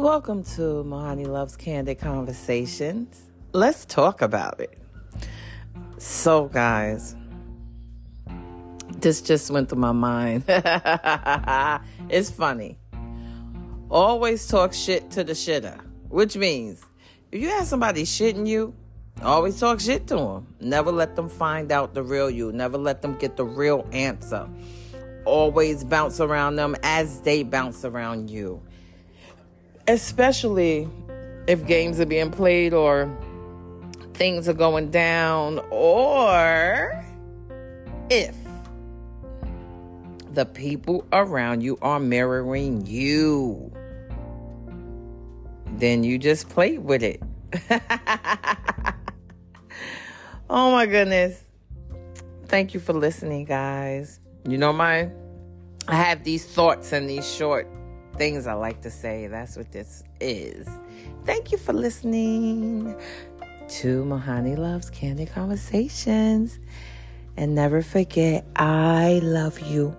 Welcome to Mohanni Loves Candid Conversations. Let's talk about it. So, guys, this just went through my mind. it's funny. Always talk shit to the shitter, which means if you have somebody shitting you, always talk shit to them. Never let them find out the real you. Never let them get the real answer. Always bounce around them as they bounce around you. Especially if games are being played or things are going down or if the people around you are mirroring you. Then you just play with it. oh my goodness. Thank you for listening, guys. You know, my I have these thoughts and these short things I like to say. That's what this is. Thank you for listening to Mohanni Loves Candid Conversations. And never forget, I love you.